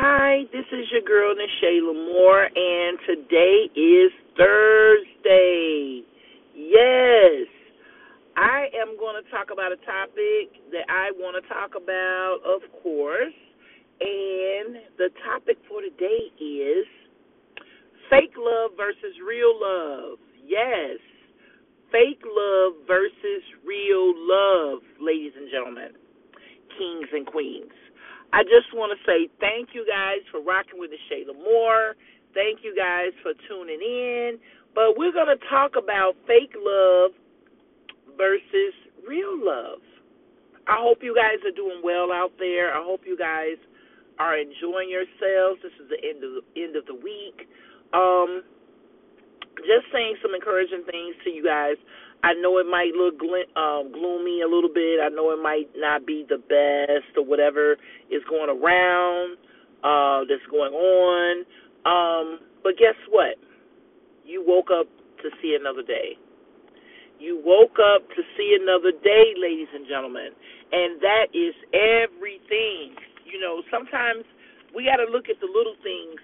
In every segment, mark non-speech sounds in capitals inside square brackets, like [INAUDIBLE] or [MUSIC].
Hi, this is your girl Nashayla Moore, and today is Thursday. Yes, I am going to talk about a topic that I want to talk about, of course, and the topic for today is fake love versus real love. Yes, fake love versus real love, ladies and gentlemen, kings and queens. I just want to say thank you guys for rocking with the Shayla Moore. Thank you guys for tuning in. But we're going to talk about fake love versus real love. I hope you guys are doing well out there. I hope you guys are enjoying yourselves. This is the end of the end of the week. Um, just saying some encouraging things to you guys. I know it might look um, gloomy a little bit. I know it might not be the best or whatever is going around, uh, that's going on. Um, but guess what? You woke up to see another day. You woke up to see another day, ladies and gentlemen. And that is everything. You know, sometimes we got to look at the little things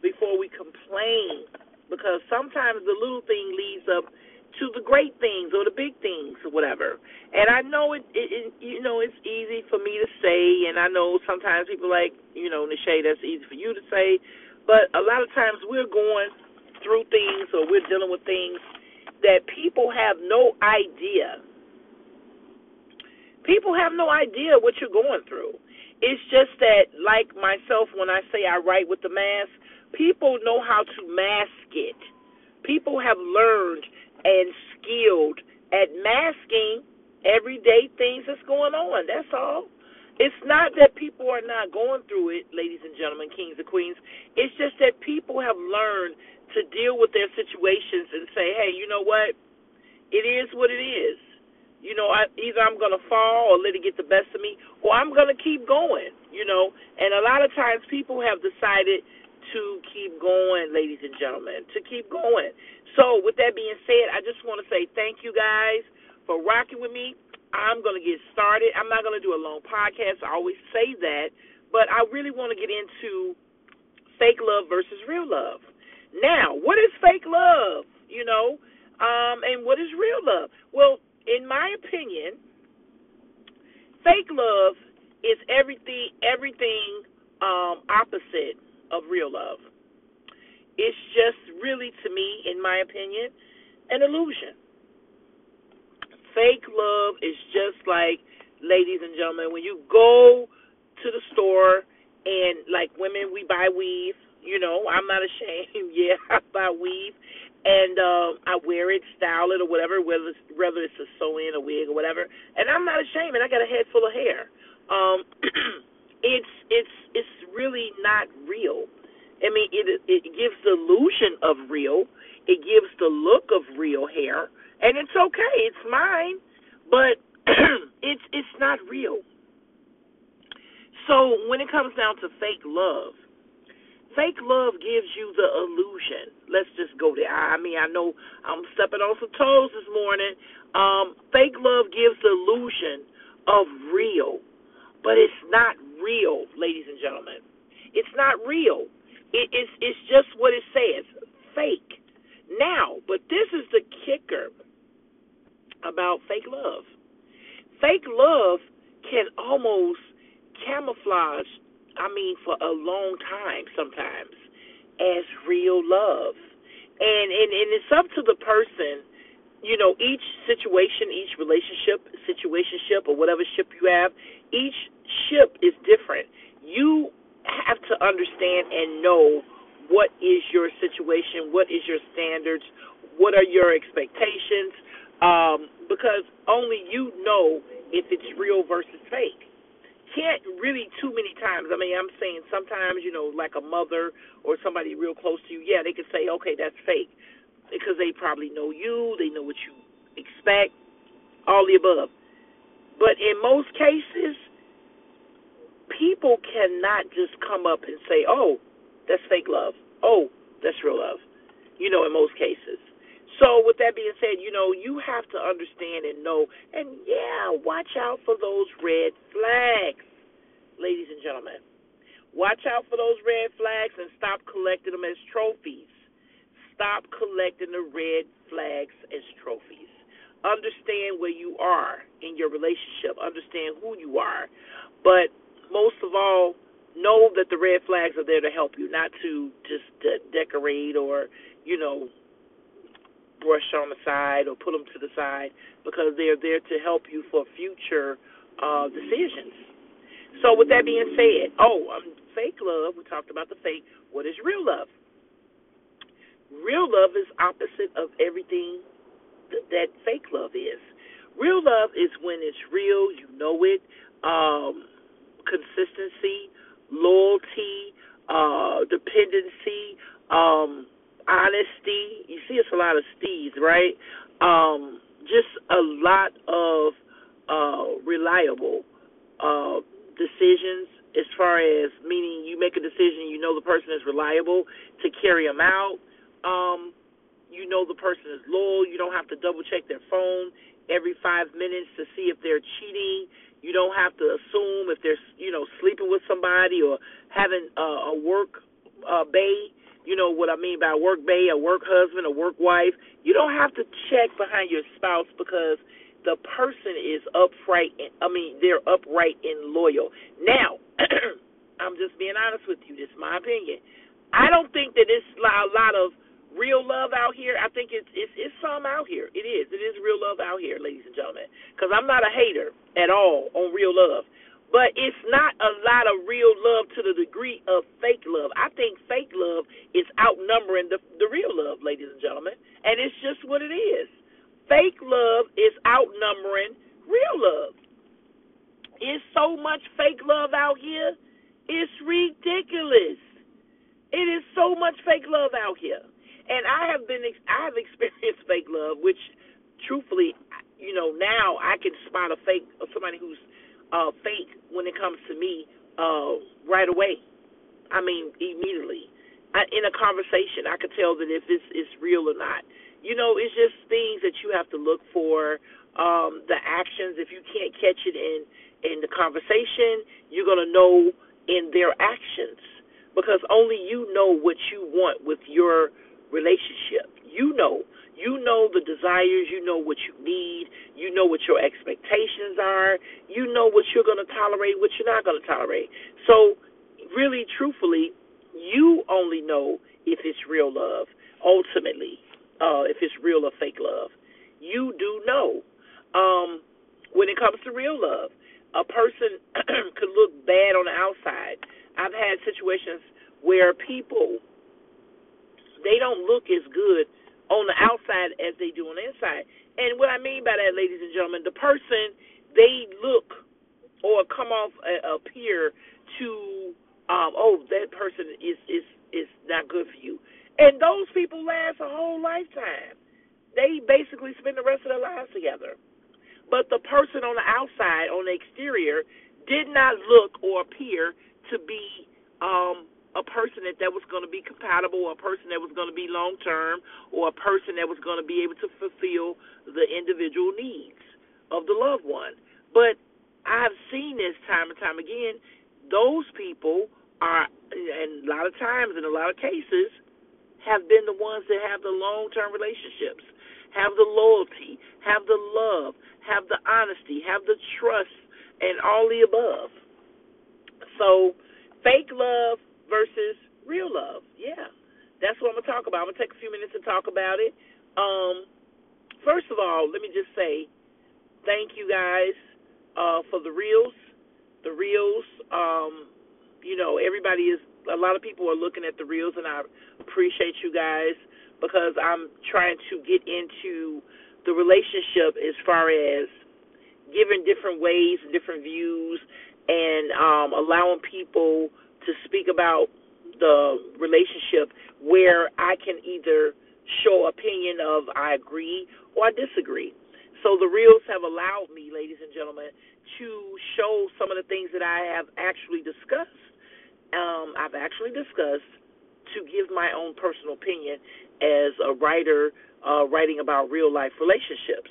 before we complain because sometimes the little thing leads up to the great things or the big things or whatever. And I know it, it, it you know, it's easy for me to say, and I know sometimes people like, you know, Nishay, that's easy for you to say, but a lot of times we're going through things or we're dealing with things that people have no idea. People have no idea what you're going through. It's just that, like myself, when I say I write with the mask, people know how to mask it. People have learned and skilled at masking everyday things that's going on. That's all. It's not that people are not going through it, ladies and gentlemen, kings and queens. It's just that people have learned to deal with their situations and say, hey, you know what? It is what it is. You know, I, either I'm going to fall or let it get the best of me, or I'm going to keep going, you know. And a lot of times people have decided to keep going, ladies and gentlemen, to keep going. So, with that being said, I just want to say thank you guys for rocking with me. I'm going to get started. I'm not going to do a long podcast. I always say that, but I really want to get into fake love versus real love. Now, what is fake love? You know, um, and what is real love? Well, in my opinion, fake love is everything everything um, opposite of real love. It's just really, to me, in my opinion, an illusion. Fake love is just like, ladies and gentlemen, when you go to the store and, like women, we buy weave. You know, I'm not [LAUGHS] ashamed. yeah, [LAUGHS] I buy weave, and um, I wear it, style it, or whatever, whether it's, whether it's a sew-in, a wig, or whatever. And I'm not ashamed. And I got a head full of hair. Um, [CLEARS THROAT] it's it's it's really not real. I mean, it it gives the illusion of real. It gives the look of real hair, and it's okay. It's mine, but [CLEARS THROAT] it's it's not real. So when it comes down to fake love, fake love gives you the illusion. Let's just go there. I mean, I know I'm stepping on some toes this morning. Um, fake love gives the illusion of real, but it's not real, ladies and gentlemen. It's not real. It, it's it's just what it says, fake. Now, but this is the kicker about fake love. Fake love can almost camouflage. I mean, for a long time sometimes as real love, and and and it's up to the person. You know, each situation, each relationship, situationship, or whatever ship you have, each ship is different. You have to understand and know what is your situation, what is your standards, what are your expectations, um, because only you know if it's real versus fake. Can't really too many times. I mean, I'm saying sometimes, you know, like a mother or somebody real close to you, yeah, they can say, okay, that's fake, because they probably know you, they know what you expect, all the above. But in most cases, people cannot just come up and say, "Oh, that's fake love. Oh, that's real love." You know, in most cases. So, with that being said, you know, you have to understand and know, and yeah, watch out for those red flags, ladies and gentlemen. Watch out for those red flags and stop collecting them as trophies. Stop collecting the red flags as trophies. Understand where you are in your relationship. Understand who you are. But most of all, know that the red flags are there to help you, not to just de- decorate or, you know, brush on the side or put them to the side because they're there to help you for future uh, decisions. So, with that being said, oh, um, fake love. We talked about the fake. What is real love? Real love is opposite of everything that, that fake love is. Real love is when it's real, you know it. Um, consistency, loyalty, uh, dependency, um, honesty. You see, it's a lot of steeds, right? Um, just a lot of uh, reliable uh, decisions as far as meaning you make a decision, you know the person is reliable to carry them out. Um, you know the person is loyal. You don't have to double check their phone every five minutes to see if they're cheating. You don't have to assume if they're you know sleeping with somebody or having uh, a work uh, bae. You know what I mean by work bae, a work husband, a work wife. You don't have to check behind your spouse because the person is upright. And, I mean, they're upright and loyal. Now, [CLEARS THROAT] I'm just being honest with you. This is my opinion. I don't think that it's a lot of real love out here. I think it's it's it's some out here. It is. It is real love out here, ladies and gentlemen. Because I'm not a hater at all on real love. But it's not a lot of real love to the degree of fake love. I think fake love is outnumbering the the real love, ladies and gentlemen. And it's just what it is. Fake love is outnumbering real love. It's so much fake love out here. It's ridiculous. It is so much fake love out here. And I have been I have experienced fake love, which truthfully, you know, now I can spot a fake somebody who's uh fake when it comes to me uh right away. I mean, immediately. I, in a conversation, I could tell that if it's it's real or not you know, it's just things that you have to look for. Um, the actions, if you can't catch it in in the conversation, you're gonna know in their actions because only you know what you want with your relationship. You know, you know the desires, you know what you need, you know what your expectations are, you know what you're gonna tolerate, what you're not gonna tolerate. So, really, truthfully, you only know if it's real love ultimately uh, if it's real or fake love. You do know. Um, when it comes to real love, a person [CLEARS THROAT] could look bad on the outside. I've had situations where people they don't look as good on the outside as they do on the inside. And what I mean by that, ladies and gentlemen, the person they look or come off uh, appear to um, oh that person is is is not good for you. And those people last a whole lifetime. They basically spend the rest of their lives together. But the person on the outside, on the exterior, did not look or appear to be um, a person that, that was going to be compatible, a person that was going to be long term, or a person that was going to be able to fulfill the individual needs of the loved one. But I've seen this time and time again. Those people are, and a lot of times, in a lot of cases, have been the ones that have the long term relationships, have the loyalty, have the love, have the honesty, have the trust, and all the above. So, fake love versus real love. Yeah, that's what I'm to talk about. I'm to take a few minutes to talk about it. Um, first of all, let me just say thank you guys uh, for the reels. The reels, um, you know, everybody is a lot of people are looking at the reels, and I appreciate you guys because I'm trying to get into the relationship as far as giving different ways different views and um, allowing people to speak about the relationship where I can either show opinion of I agree or I disagree. So the reels have allowed me, ladies and gentlemen, to show some of the things that I have actually discussed um, I've actually discussed to give my own personal opinion as a writer uh, writing about real life relationships.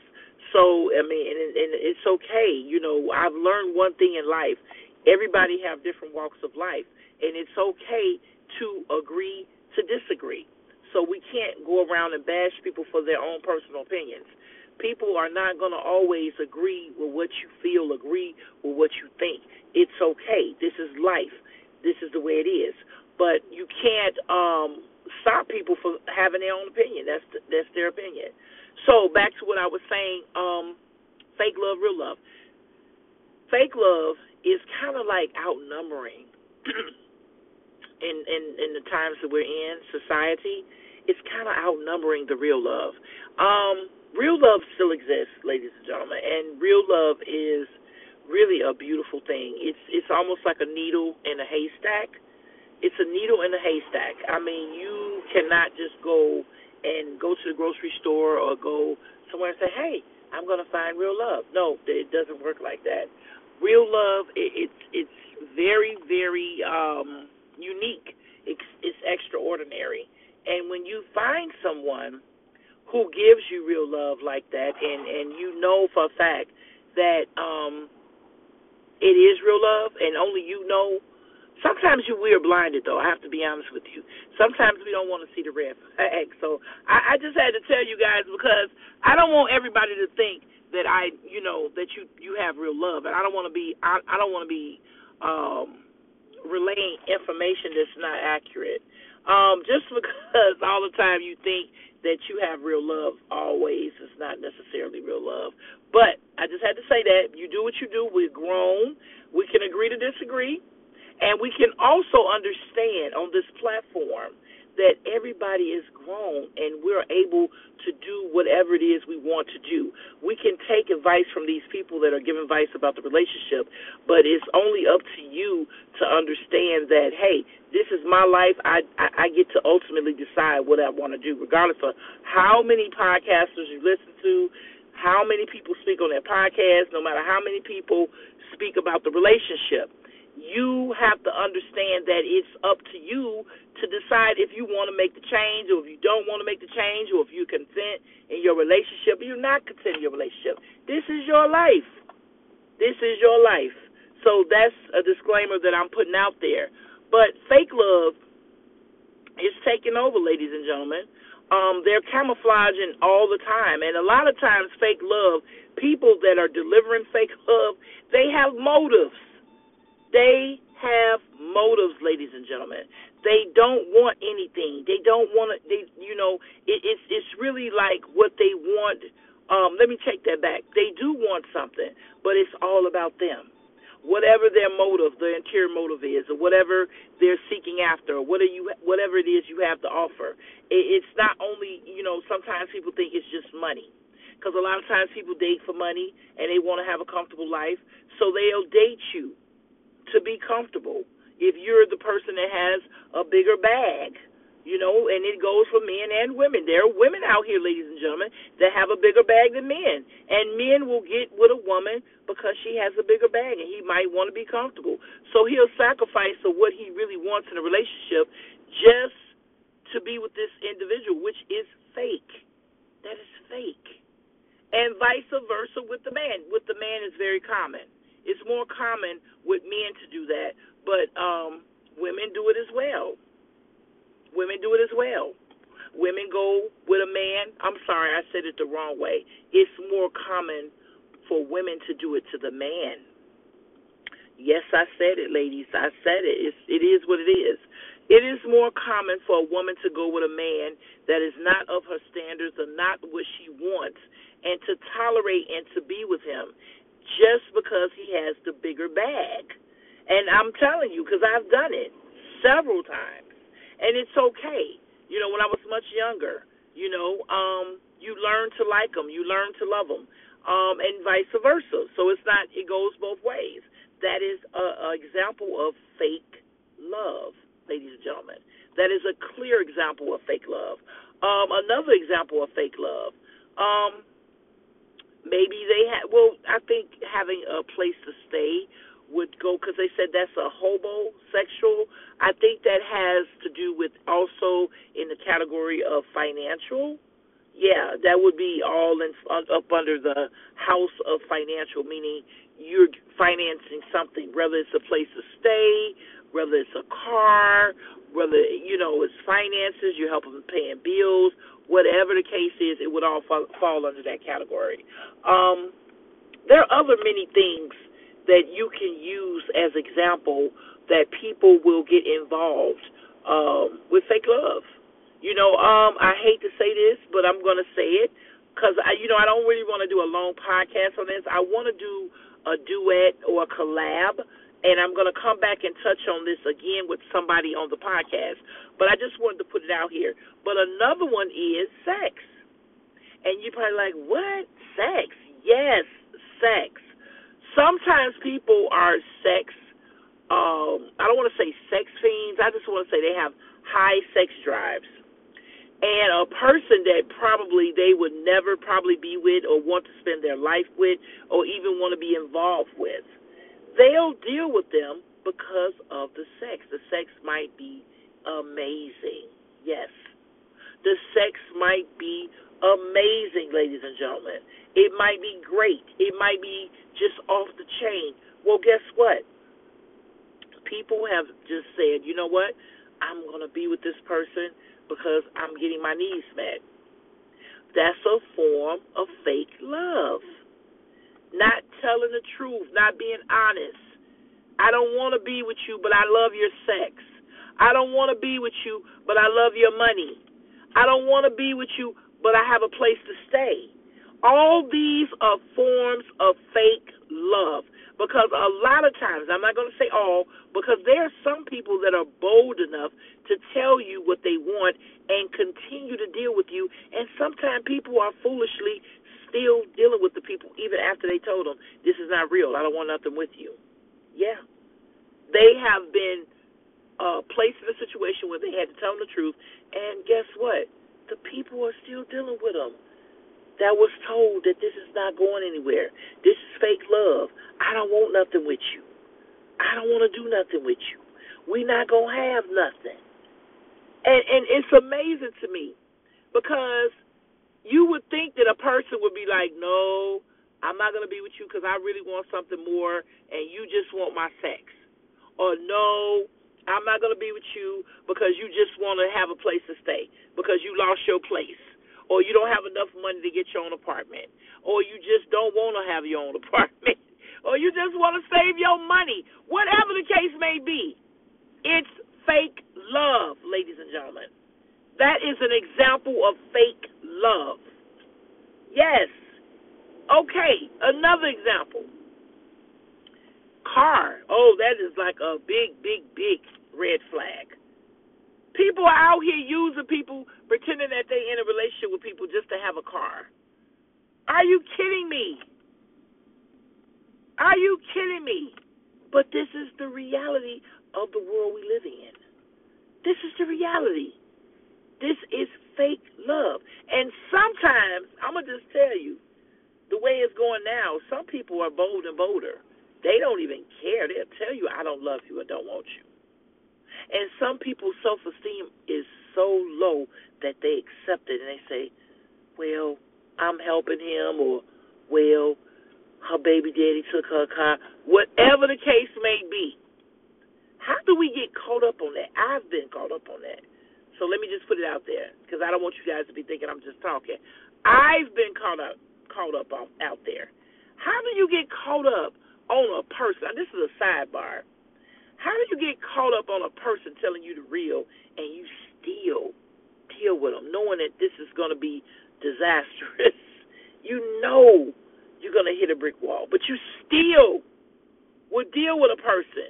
So I mean, and, and it's okay. You know, I've learned one thing in life: Everybody have different walks of life, and it's okay to agree to disagree. So we can't go around and bash people for their own personal opinions. People are not going to always agree with what you feel, agree with what you think. It's okay. This is life. This is the way it is. But you can't um, stop people from having their own opinion. That's that's their opinion. So back to what I was saying. Um, fake love, real love. Fake love is kind of like outnumbering [CLEARS THROAT] in, in in the times that we're in society. It's kind of outnumbering the real love. Um, real love still exists, ladies and gentlemen, and real love is really a beautiful thing. It's it's almost like a needle in a haystack. It's a needle in a haystack. I mean, you cannot just go and go to the grocery store or go somewhere and say, "Hey, I'm going to find real love." No, it doesn't work like that. Real love, it, it's it's very very um, unique. It's, it's extraordinary. And when you find someone who gives you real love like that, and and you know for a fact that um, it is real love, and only you know. Sometimes you we are blinded though. I have to be honest with you. Sometimes we don't want to see the red flag. So I, I just had to tell you guys because I don't want everybody to think that I, you know, that you you have real love, and I don't want to be I, I don't want to be um, relaying information that's not accurate. Um, just [LAUGHS] because all the time you think that you have real love always is not necessarily real love. But I just had to say that. You do what you do. We're grown. We can agree to disagree. And we can also understand on this platform that everybody is grown and we're able to do whatever it is we want to do. We can take advice from these people that are giving advice about the relationship, but it's only up to you to understand that hey, this is my life. I I, I get to ultimately decide what I want to do, regardless of how many podcasters you listen to, how many people speak on their podcast, no matter how many people speak about the relationship you have to understand that it's up to you to decide if you want to make the change or if you don't want to make the change or if you consent in your relationship or you're not content in your relationship. This is your life. This is your life. So that's a disclaimer that I'm putting out there. But fake love is taking over, ladies and gentlemen. Um, they're camouflaging all the time. And a lot of times, fake love, people that are delivering fake love, they have motives they have motives, ladies and gentlemen. They don't want anything. They don't want to. They, you know, it, it's it's really like what they want. Um, let me take that back. They do want something, but it's all about them. Whatever their motive, their interior motive is, or whatever they're seeking after, or whatever you, whatever it is you have to offer. It, it's not only, you know, sometimes people think it's just money because a lot of times people date for money and they want to have a comfortable life, so they'll date you to be comfortable. If you're the person that has a bigger bag, you know, and it goes for men and women. There are women out here, ladies and gentlemen, that have a bigger bag than men. And men will get with a woman because she has a bigger bag and he might want to be comfortable. So he'll sacrifice of what he really wants in a relationship just to be with this individual, which is fake. That is fake. And vice versa with the man. With the man is very common. It's more common with men to do that, but um, women do it as well. Women do it as well. Women go with a man. I'm sorry, I said it the wrong way. It's more common for women to do it to the man. Yes, I said it, ladies. I said it. It's, it is what it is. It is more common for a woman to go with a man that is not of her standards or not what she wants and to tolerate and to be with him just because he has the bigger bag. And I'm telling you, because I've done it several times, and it's okay. You know, when I was much younger, you know, um, you learn to like them, you learn to love them, um, and vice versa. So it's not; it goes both ways. That is a, a example of fake love, ladies and gentlemen. That is a clear example of fake love. Um, another example of fake love. Um, maybe they had. Well, I think having a place to stay would go because they said that's a homosexual. I think that has to do with also in the category of financial. Yeah, that would be all in, uh, up under the house of financial, meaning you're financing something, whether it's a place to stay, whether it's a car, whether you know it's finances, you're helping them paying bills, whatever the case is, it would all fall, fall under that category. Um, there are other many things that you can use as example that people will get involved um, with fake love. You know, um, I hate to say this, but I'm going to say it because I, you know, I don't really want to do a long podcast on this. I want to do a duet or a collab, and I'm going to come back and touch on this again with somebody on the podcast. But I just wanted to put it out here. But another one is sex, and you're probably like, what sex? Yes, sex. Sometimes people are sex. Um, I don't want to say sex fiends. I just want to say they have high sex drives and a person that probably they would never probably be with or want to spend their life with or even want to be involved with. They'll deal with them because of the sex. The sex might be amazing. Yes. The sex might be amazing, ladies and gentlemen. It might be great. It might be just off the chain. Well, guess what? People have just said, you know what? I'm going to be with this person because I'm getting my needs met. That's a form of fake love. Not telling the truth, not being honest. I don't want to be with you, but I love your sex. I don't want to be with you, but I love your money. I don't want to be with you, but I have a place to stay. All these are forms of fake love. Because a lot of times, I'm not going to say all, because there are some people that are bold enough to tell you what they want and continue to deal with you. And sometimes people are foolishly still dealing with the people even after they told them, this is not real. I don't want nothing with you. Yeah. They have been uh, placed in a situation where they had to tell them the truth. And guess what? The people are still dealing with them that was told that this is not going anywhere. This is fake love. I don't want nothing with you. I don't want to do nothing with you. We not gonna have nothing. And and it's amazing to me because you would think that a person would be like, no, I'm not gonna be with you because I really want something more, and you just want my sex, or no, I'm not gonna be with you because you just want to have a place to stay because you lost your place or you don't have enough money to get your own apartment, or you just don't want to have your own [LAUGHS] apartment, or you just want to save your money. Whatever the case may be, it's fake love, ladies and gentlemen. That is an example of fake love. Yes. Okay, another example. Car. Oh, that is like a big, big, big red flag. People are out here using people, pretending that they're in a relationship with people just to have a car. Are you kidding me? Are you kidding me? But this is the reality of the world we live in. This is the reality. This is fake love. And sometimes, I'm going to just tell you, the way it's going now, some people are bold and bolder. They don't even care. They'll tell you, I don't love you or don't want you. And some people's self esteem is so low that they accept it and they say, Well, I'm helping him or well, her baby daddy took her car. Whatever the case may be. How do we get caught up on that? I've been caught up on that. So let me just put it out there because I don't want you guys to be thinking I'm just talking. I've been caught up caught up on, out there. How do you get caught up on a person? Now, this is a sidebar. How do you get caught up on a person telling you the real and you still deal with them, knowing that this is going to be disastrous? [LAUGHS] you know you're going to hit a brick wall, but you still will deal with a person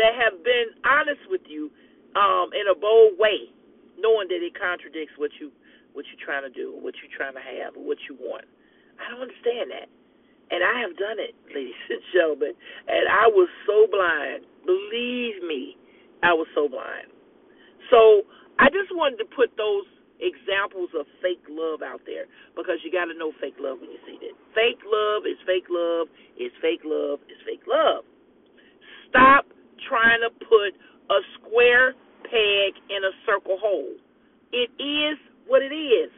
that have been honest with you um, in a bold way, knowing that it contradicts what you what you're trying to do, what you're trying to have, what you want. I don't understand that. And I have done it, [LAUGHS] ladies and gentlemen. And I was so blind Believe me, I was so blind. So I just wanted to put those examples of fake love out there because you got to know fake love when you see it. Fake love is fake love is fake love is fake love. Stop trying to put a square peg in a circle hole. It is what it is.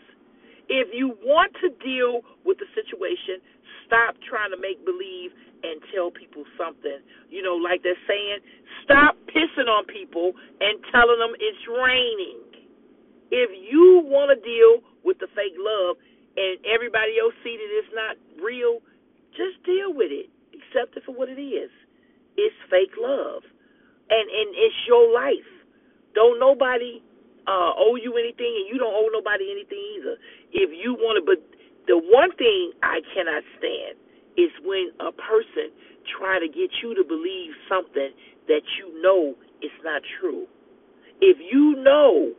If you want to deal with the situation, stop trying to make believe and tell people something. You know, like they're saying, stop pissing on people and telling them it's raining. If you want to deal with the fake love and everybody else see that it's not real, just deal with it. Accept it for what it is. It's fake love. And and it's your life. Don't nobody uh owe you anything and you don't owe nobody anything either. If you want to but the one thing I cannot stand is when a person try to get you to believe something that you know is not true. If you know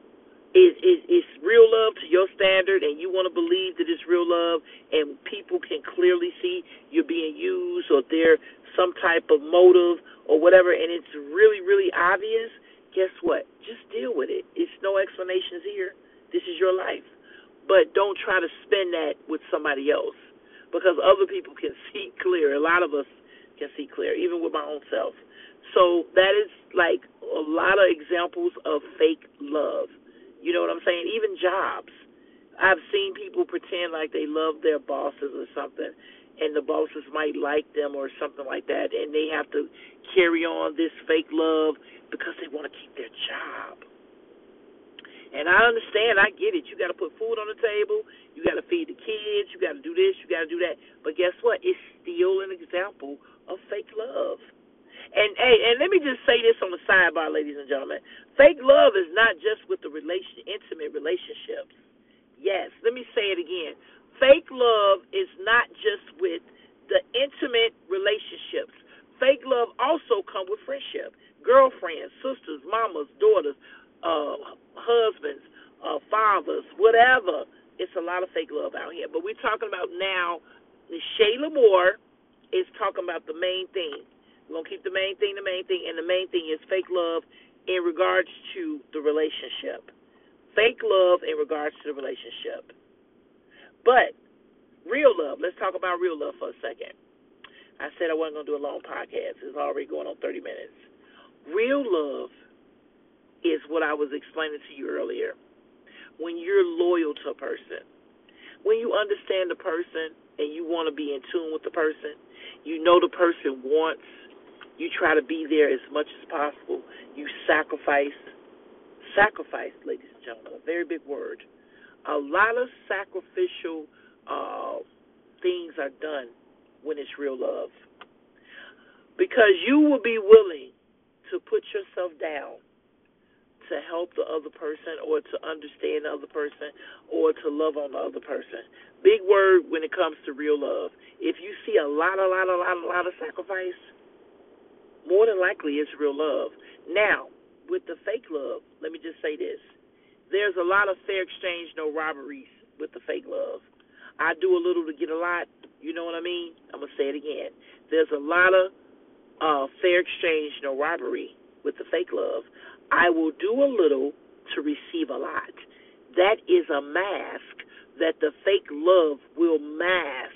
it, it, it's real love to your standard and you want to believe that it's real love and people can clearly see you're being used or there's some type of motive or whatever and it's really, really obvious, guess what? Just deal with it. It's no explanations here. This is your life. But don't try to spend that with somebody else because other people can [LAUGHS] see clear. A lot of us can see clear, even with my own self. So that is like a lot of examples of fake love. You know what I'm saying? Even jobs. I've seen people pretend like they love their bosses or something, and the bosses might like them or something like that, and they have to carry on this fake love because they want to keep their job. And I understand, I get it. You got to put food on the table, you got to feed the kids, you got to do this, you got to do that. But guess what? It's still an example of fake love. And hey, and let me just say this on the sidebar, ladies and gentlemen. Fake love is not just with the relation intimate relationships. Yes, let me say it again. Fake love is not just with the intimate relationships. Fake love also come with friendship. Girlfriends, sisters, mamas, daughters, uh, husbands, uh, fathers, whatever. It's a lot of fake love out here. But we're talking about now, Shayla Moore is talking about the main thing we're gonna keep the main thing the main thing, and the main thing is fake love in regards to the relationship. Fake love in regards to the relationship. But real love, let's talk about real love for a second. I said I wasn't gonna do a long podcast. It's already going on thirty minutes. Real love is what I was explaining to you earlier. When you're loyal to a person, when you understand the person and you want to be in tune with the person, you know the person wants you try to be there as much as possible. You sacrifice. Sacrifice, ladies and gentlemen, a very big word. A lot of sacrificial uh, things are done when it's real love. Because you will be willing to put yourself down to help the other person or to understand the other person or to love on the other person. Big word when it comes to real love. If you see a lot, a lot, a lot, a lot of sacrifice, more than likely it's real love. Now, with the fake love, let me just say this. There's a lot of fair exchange, no robberies with the fake love. I do a little to get a lot. You know what I mean? I'm going to say it again. There's a lot of uh, fair exchange, no robbery with the fake love. I will do a little to receive a lot. That is a mask that the fake love will mask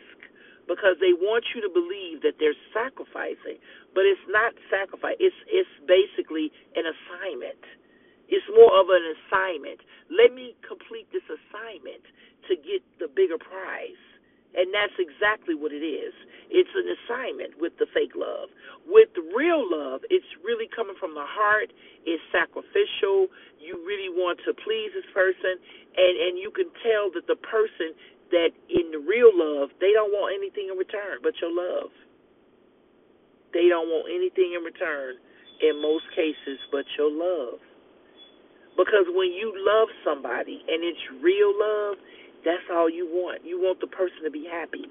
because they want you to believe that they're sacrificing, but it's not sacrifice. It's it's basically an assignment. It's more of an assignment. Let me complete this assignment to get the bigger prize. And that's exactly what it is. It's an assignment with the fake love. With real love, it's really coming from the heart. It's sacrificial. You really want to please this person, and and you can tell that the person that in the real love, they don't want anything in return but your love. They don't want anything in return in most cases but your love. Because when you love somebody and it's real love, that's all you want. You want the person to be happy.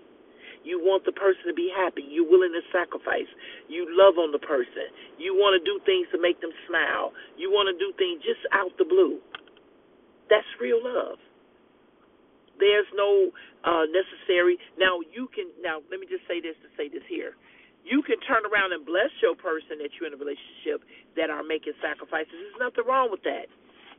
You want the person to be happy. You're willing to sacrifice. You love on the person. You want to do things to make them smile. You want to do things just out the blue. That's real love. There's no uh, necessary. Now you can. Now let me just say this to say this here. You can turn around and bless your person that you're in a relationship that are making sacrifices. There's nothing wrong with that.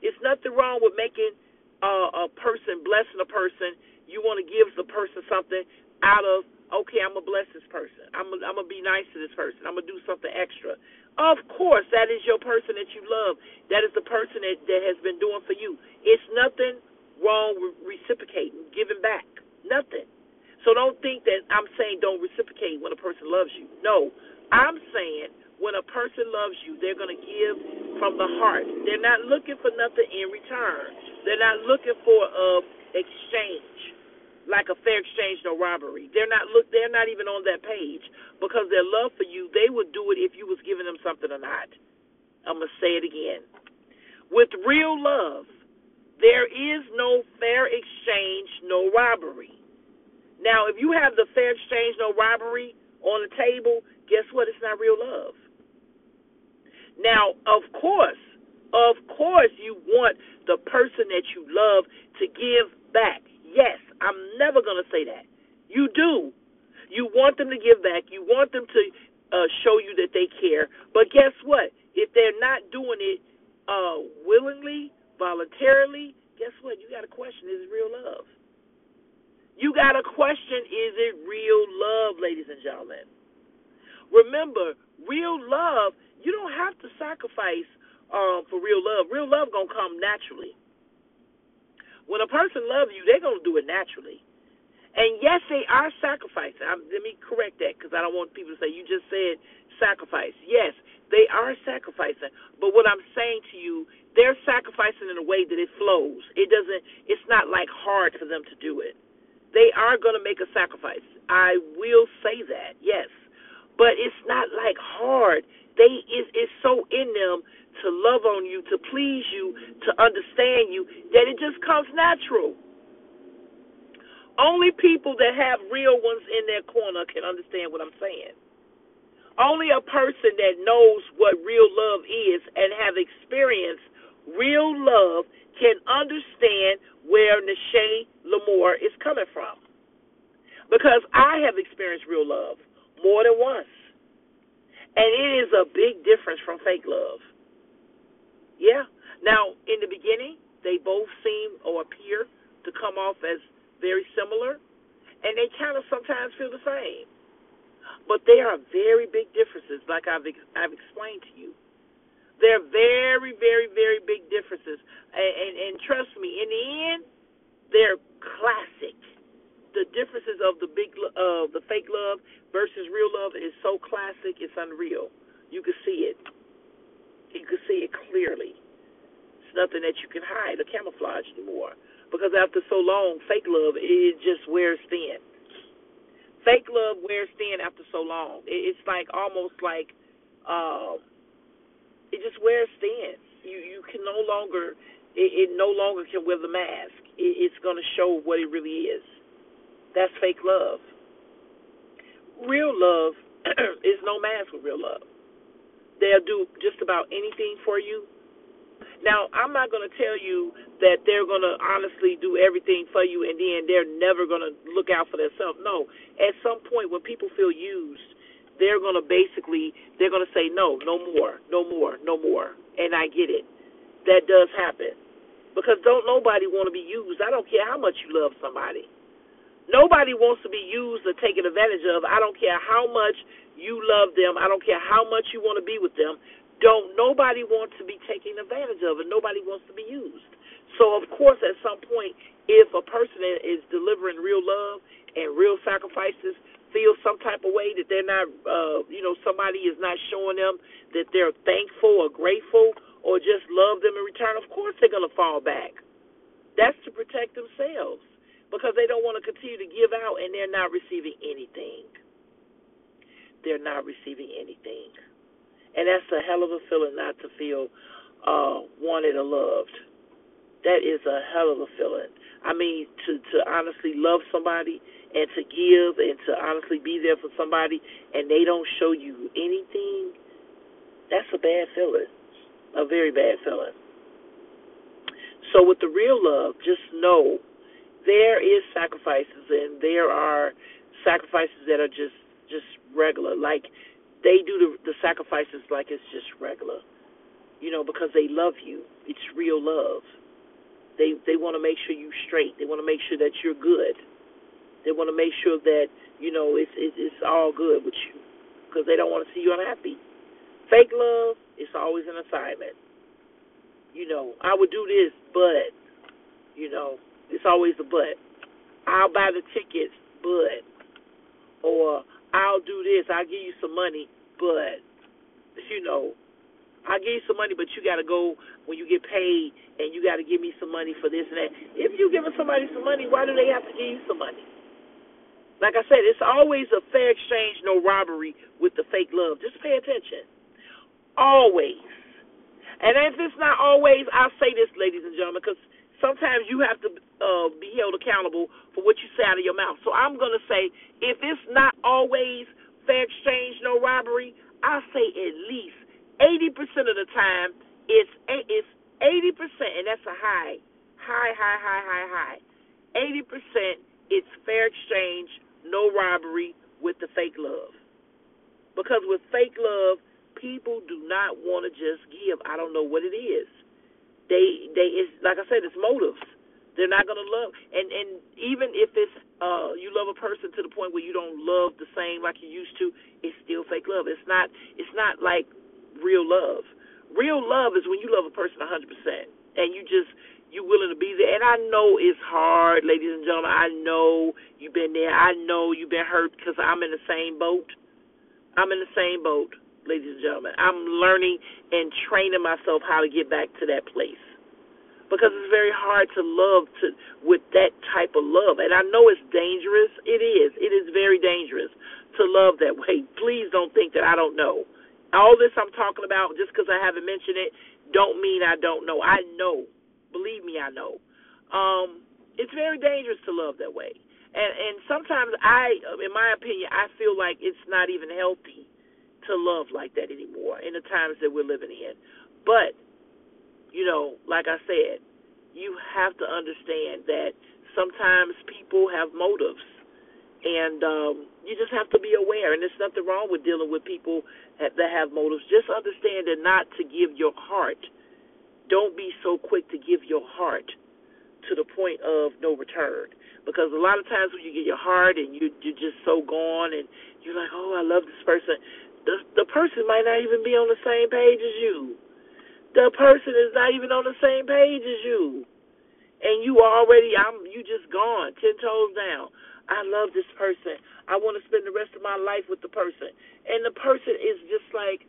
It's nothing wrong with making uh, a person, blessing a person, you want to give the person something out of, okay, I'm going to bless this person. I'm going to be nice to this person. I'm going to do something extra. Of course, that is your person that you love. That is the person that, that has been doing for you. It's nothing wrong with reciprocating, giving back. Nothing. So don't think that I'm saying don't reciprocate when a person loves you. No, I'm saying when a person loves you, they're going to give from the heart. They're not looking for nothing in return. They're not looking for a exchange, like a fair exchange, no robbery. They're not look. They're not even on that page because their love for you, they would do it if you was giving them something or not. I'm gonna say it again. With real love, there is no fair exchange, no robbery. Now, if you have the fair exchange, no robbery on the table, guess what? It's not real love. Now, of course, of course, you want the person that you love to give back. Yes, I'm never going to say that. You do. You want them to give back. You want them to uh, show you that they care. But guess what? If they're not doing it uh, willingly, voluntarily, guess what? You got to question: Is it real love? You got to question, is it real love, ladies and gentlemen? Remember, real love, you don't have to sacrifice um, for real love. Real love to come naturally. When a person loves you, they're to do it naturally. And yes, they are sacrificing. I'm, let me correct that because I don't want people to say, you just said sacrifice. Yes, they are sacrificing. But what I'm saying to you, they're sacrificing in a way that it flows. It doesn't, it's not like hard for them to do it. They are going to make a sacrifice. I will say that, yes. But it's not like hard. They is it's so in them to love on you, to please you, to understand you that it just comes natural. Only people that have real ones in their corner can understand what I'm saying. Only a person that knows what real love is and have experienced real love can understand where Nashe Lamore is coming from. Because I have experienced real love more than once. And it is a big difference from fake love. Yeah. Now, in the beginning, they both seem or appear to come off as very similar, and they kind of sometimes feel the same. But there are very big differences, like I've I've explained to you. There are very, very, very big differences, and, and, and trust me, in the end, they're classic. The differences of the big, uh, the fake love versus real love is so classic, it's unreal. You can see it. You can see it clearly. It's nothing that you can hide or camouflage anymore. Because after so long, fake love it just wears thin. Fake love wears thin after so long. It's like almost like um, it just wears thin. You you can no longer it, it no longer can wear the mask. It, it's going to show what it really is. That's fake love. Real love [CLEARS THROAT] is no mask with real love. They'll do just about anything for you. Now, I'm not going to tell you that they're going to honestly do everything for you and then they're never going to look out for themselves. No. At some point, when people feel used, they're going to basically they're going to say no, no more, no more, no more. And I get it. That does happen. Because don't nobody want to be used. I don't care how much you love somebody. Nobody wants to be used or taken advantage of. I don't care how much you love them. I don't care how much you want to be with them. Don't nobody wants to be taken advantage of and nobody wants to be used. So of course at some point if a person is delivering real love and real sacrifices feel some type of way that they're not, uh, you know, somebody is not showing them that they're thankful or grateful or just love them in return, of course they're going to fall back. That's to protect themselves because they don't want to continue to give out and they're not receiving anything. They're not receiving anything. And that's a hell of a feeling not to feel uh, wanted or loved. That is a hell of a feeling. I mean, to to honestly love somebody and to give and to honestly be there for somebody and they don't show you anything, that's a bad feeling. A very bad feeling. So with the real love, just know there is sacrifices and there are sacrifices that are just just regular. Like they do the the sacrifices like it's just regular. You know, because they love you. It's real love. They they want to make sure you're straight. They want to make sure that you're good they want to make sure that you know it's it's, it's all good with you because they don't want to see you unhappy. Fake love is always an assignment. You know, I would do this, but you know, it's always a but. I'll buy the tickets, but, or I'll do this, I'll give you some money, but, you know, I'll give you some money, but you got to go when you get paid, and you got to give me some money for this and that. If you're giving somebody some money, why do they have to give you some money? Like I said, it's always a fair exchange, no robbery with the fake love. Just pay attention. Always. And if it's not always, I'll say this, ladies and gentlemen, because sometimes you have to uh, be held accountable for what you say out of your mouth. So I'm going to say, if it's not always fair exchange, no robbery, I'll say at least 80% of the time it's it's 80%, and that's a high, high, high, high, high, high. 80% it's fair exchange, no robbery with the fake love. Because with fake love, people do not want to just give. I don't know what it is. They they it's like I said, it's motives. They're not gonna love and and even if it's uh you love a person to the point where you don't love the same like you used to, it's still fake love. It's not it's not like real love. Real love is when you love a person a 100% and you just you willing to be there. And I know it's hard, ladies and gentlemen. I know you've been there. I know you've been hurt because I'm in the same boat. I'm in the same boat, ladies and gentlemen. I'm learning and training myself how to get back to that place because it's very hard to love to with that type of love. And I know it's dangerous. It is. It is very dangerous to love that way. Please don't think that I don't know. All this I'm talking about, just because I haven't mentioned it, don't mean I don't know. I know. Believe me, I know. Um, it's very dangerous to love that way. And and sometimes I, in my opinion, I feel like it's not even healthy to love like that anymore in the times that we're living in. But, you know, like I said, you have to understand that sometimes people have motives and um, you just have to be aware. And there's nothing wrong with dealing with people that have motives. Just understand that not to give your heart. Don't be so quick to give your heart to the point of no return. Because a lot of times when you get your heart and you you're just so gone and you're like, oh, I love this person. The the person might not even be on the same page as you. The person is not even on the same page as you, and you already I'm you just gone ten toes down. I love this person. I want to spend the rest of my life with the person. And the person is just like,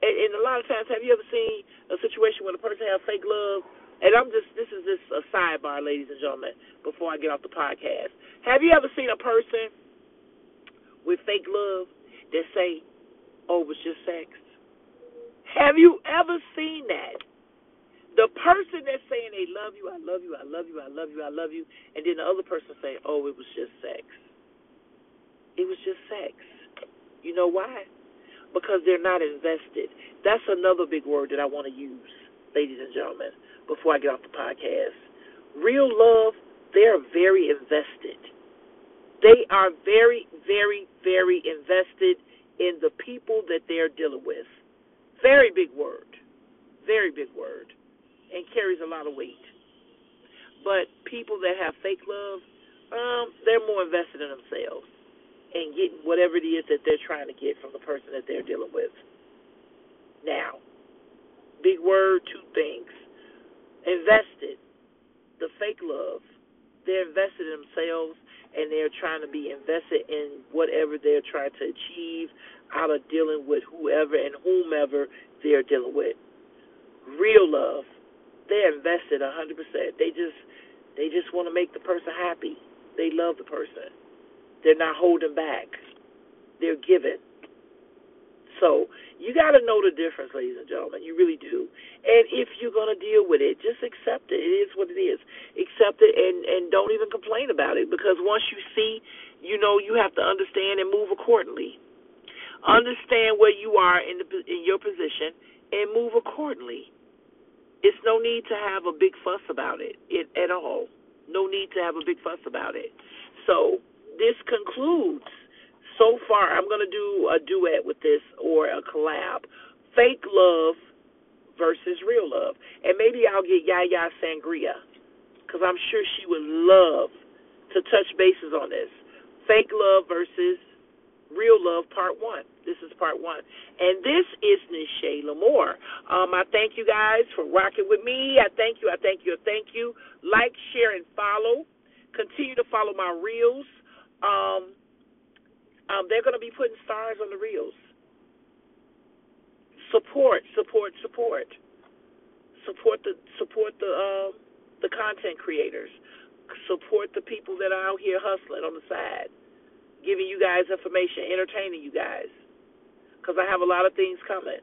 and, and a lot of times, have you ever seen a situation where the person has fake love? And I'm just, this is just a sidebar, ladies and gentlemen, before I get off the podcast. Have you ever seen a person with fake love that say, oh, it was just sex? Have you ever seen that? the person that's saying they love you, I love you, I love you, I love you, I love you, and then the other person say, oh, it was just sex. It was just sex. You know why? Because they're not invested. That's another big word that I want to use, ladies and gentlemen, before I get off the podcast. Real love, they're very invested. They are very, very, very invested in the people that they're dealing with. Very big word. Very big word and carries a lot of weight. But people that have fake love, um, they're more invested in themselves and getting whatever it is that they're trying to get from the person that they're dealing with. Now, big word, two things. Invested, the fake love, they're invested in themselves and they're trying to be invested in whatever they're trying to achieve out of dealing with whoever and whomever they're dealing with. Real love, they're invested a hundred percent. They just they just want to make the person happy. They love the person. They're not holding back. They're giving. So you got to know the difference, ladies and gentlemen. You really do. And if you're gonna deal with it, just accept it. It is what it is. Accept it and and don't even complain about it because once you see, you know, you have to understand and move accordingly. Understand where you are in the in your position and move accordingly. It's no need to have a big fuss about it, it at all. No need to have a big fuss about it. So this concludes. So far, I'm going to do a duet with this or a collab. Fake love versus real love. And maybe I'll get Yaya Sangria because I'm sure she would love to touch bases on this. Fake love versus real love, part one. This is part one. And this is Nisha Lamore. Um, I thank you guys for rocking with me. I thank you. I thank you. I thank you. Like, share, and follow. Continue to follow my reels. Um, um, they're going to be putting stars on the reels. Support, support, support. Support the support the uh, the content creators. Support the people that are out here hustling on the side, giving you guys information, entertaining you guys. Because I have a lot of things coming.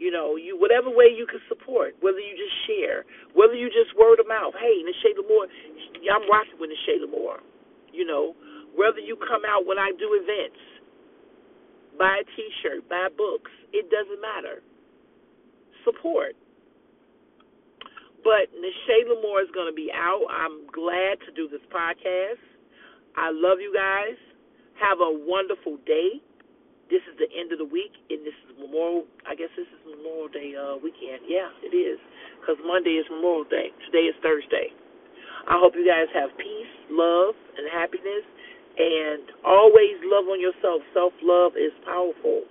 You know, you whatever way you can support, whether you just share, whether you just word of mouth. Hey, Nashay Lamore, I'm rocking with Nashay Lamore. You know, whether you come out when I do events, buy a T-shirt, buy books, it doesn't matter. Support. But Nashay Lamore is going to be out. I'm glad to do this podcast. I love you guys. Have a wonderful day. This is the end of the week, and this is Memorial. I guess this is Memorial Day uh, weekend. Yeah, it is, because Monday is Memorial Day. Today is Thursday. I hope you guys have peace, love, and happiness, and always love on yourself. Self love is powerful.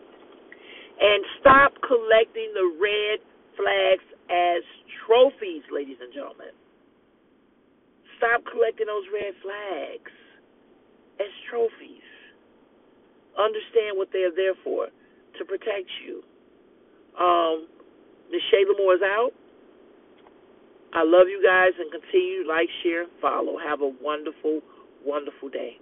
And stop collecting the red flags as trophies, ladies and gentlemen. Stop collecting those red flags as trophies. Understand what they're there for to protect you. Um, the Shayla Moore is out. I love you guys and continue like, share, follow. Have a wonderful, wonderful day.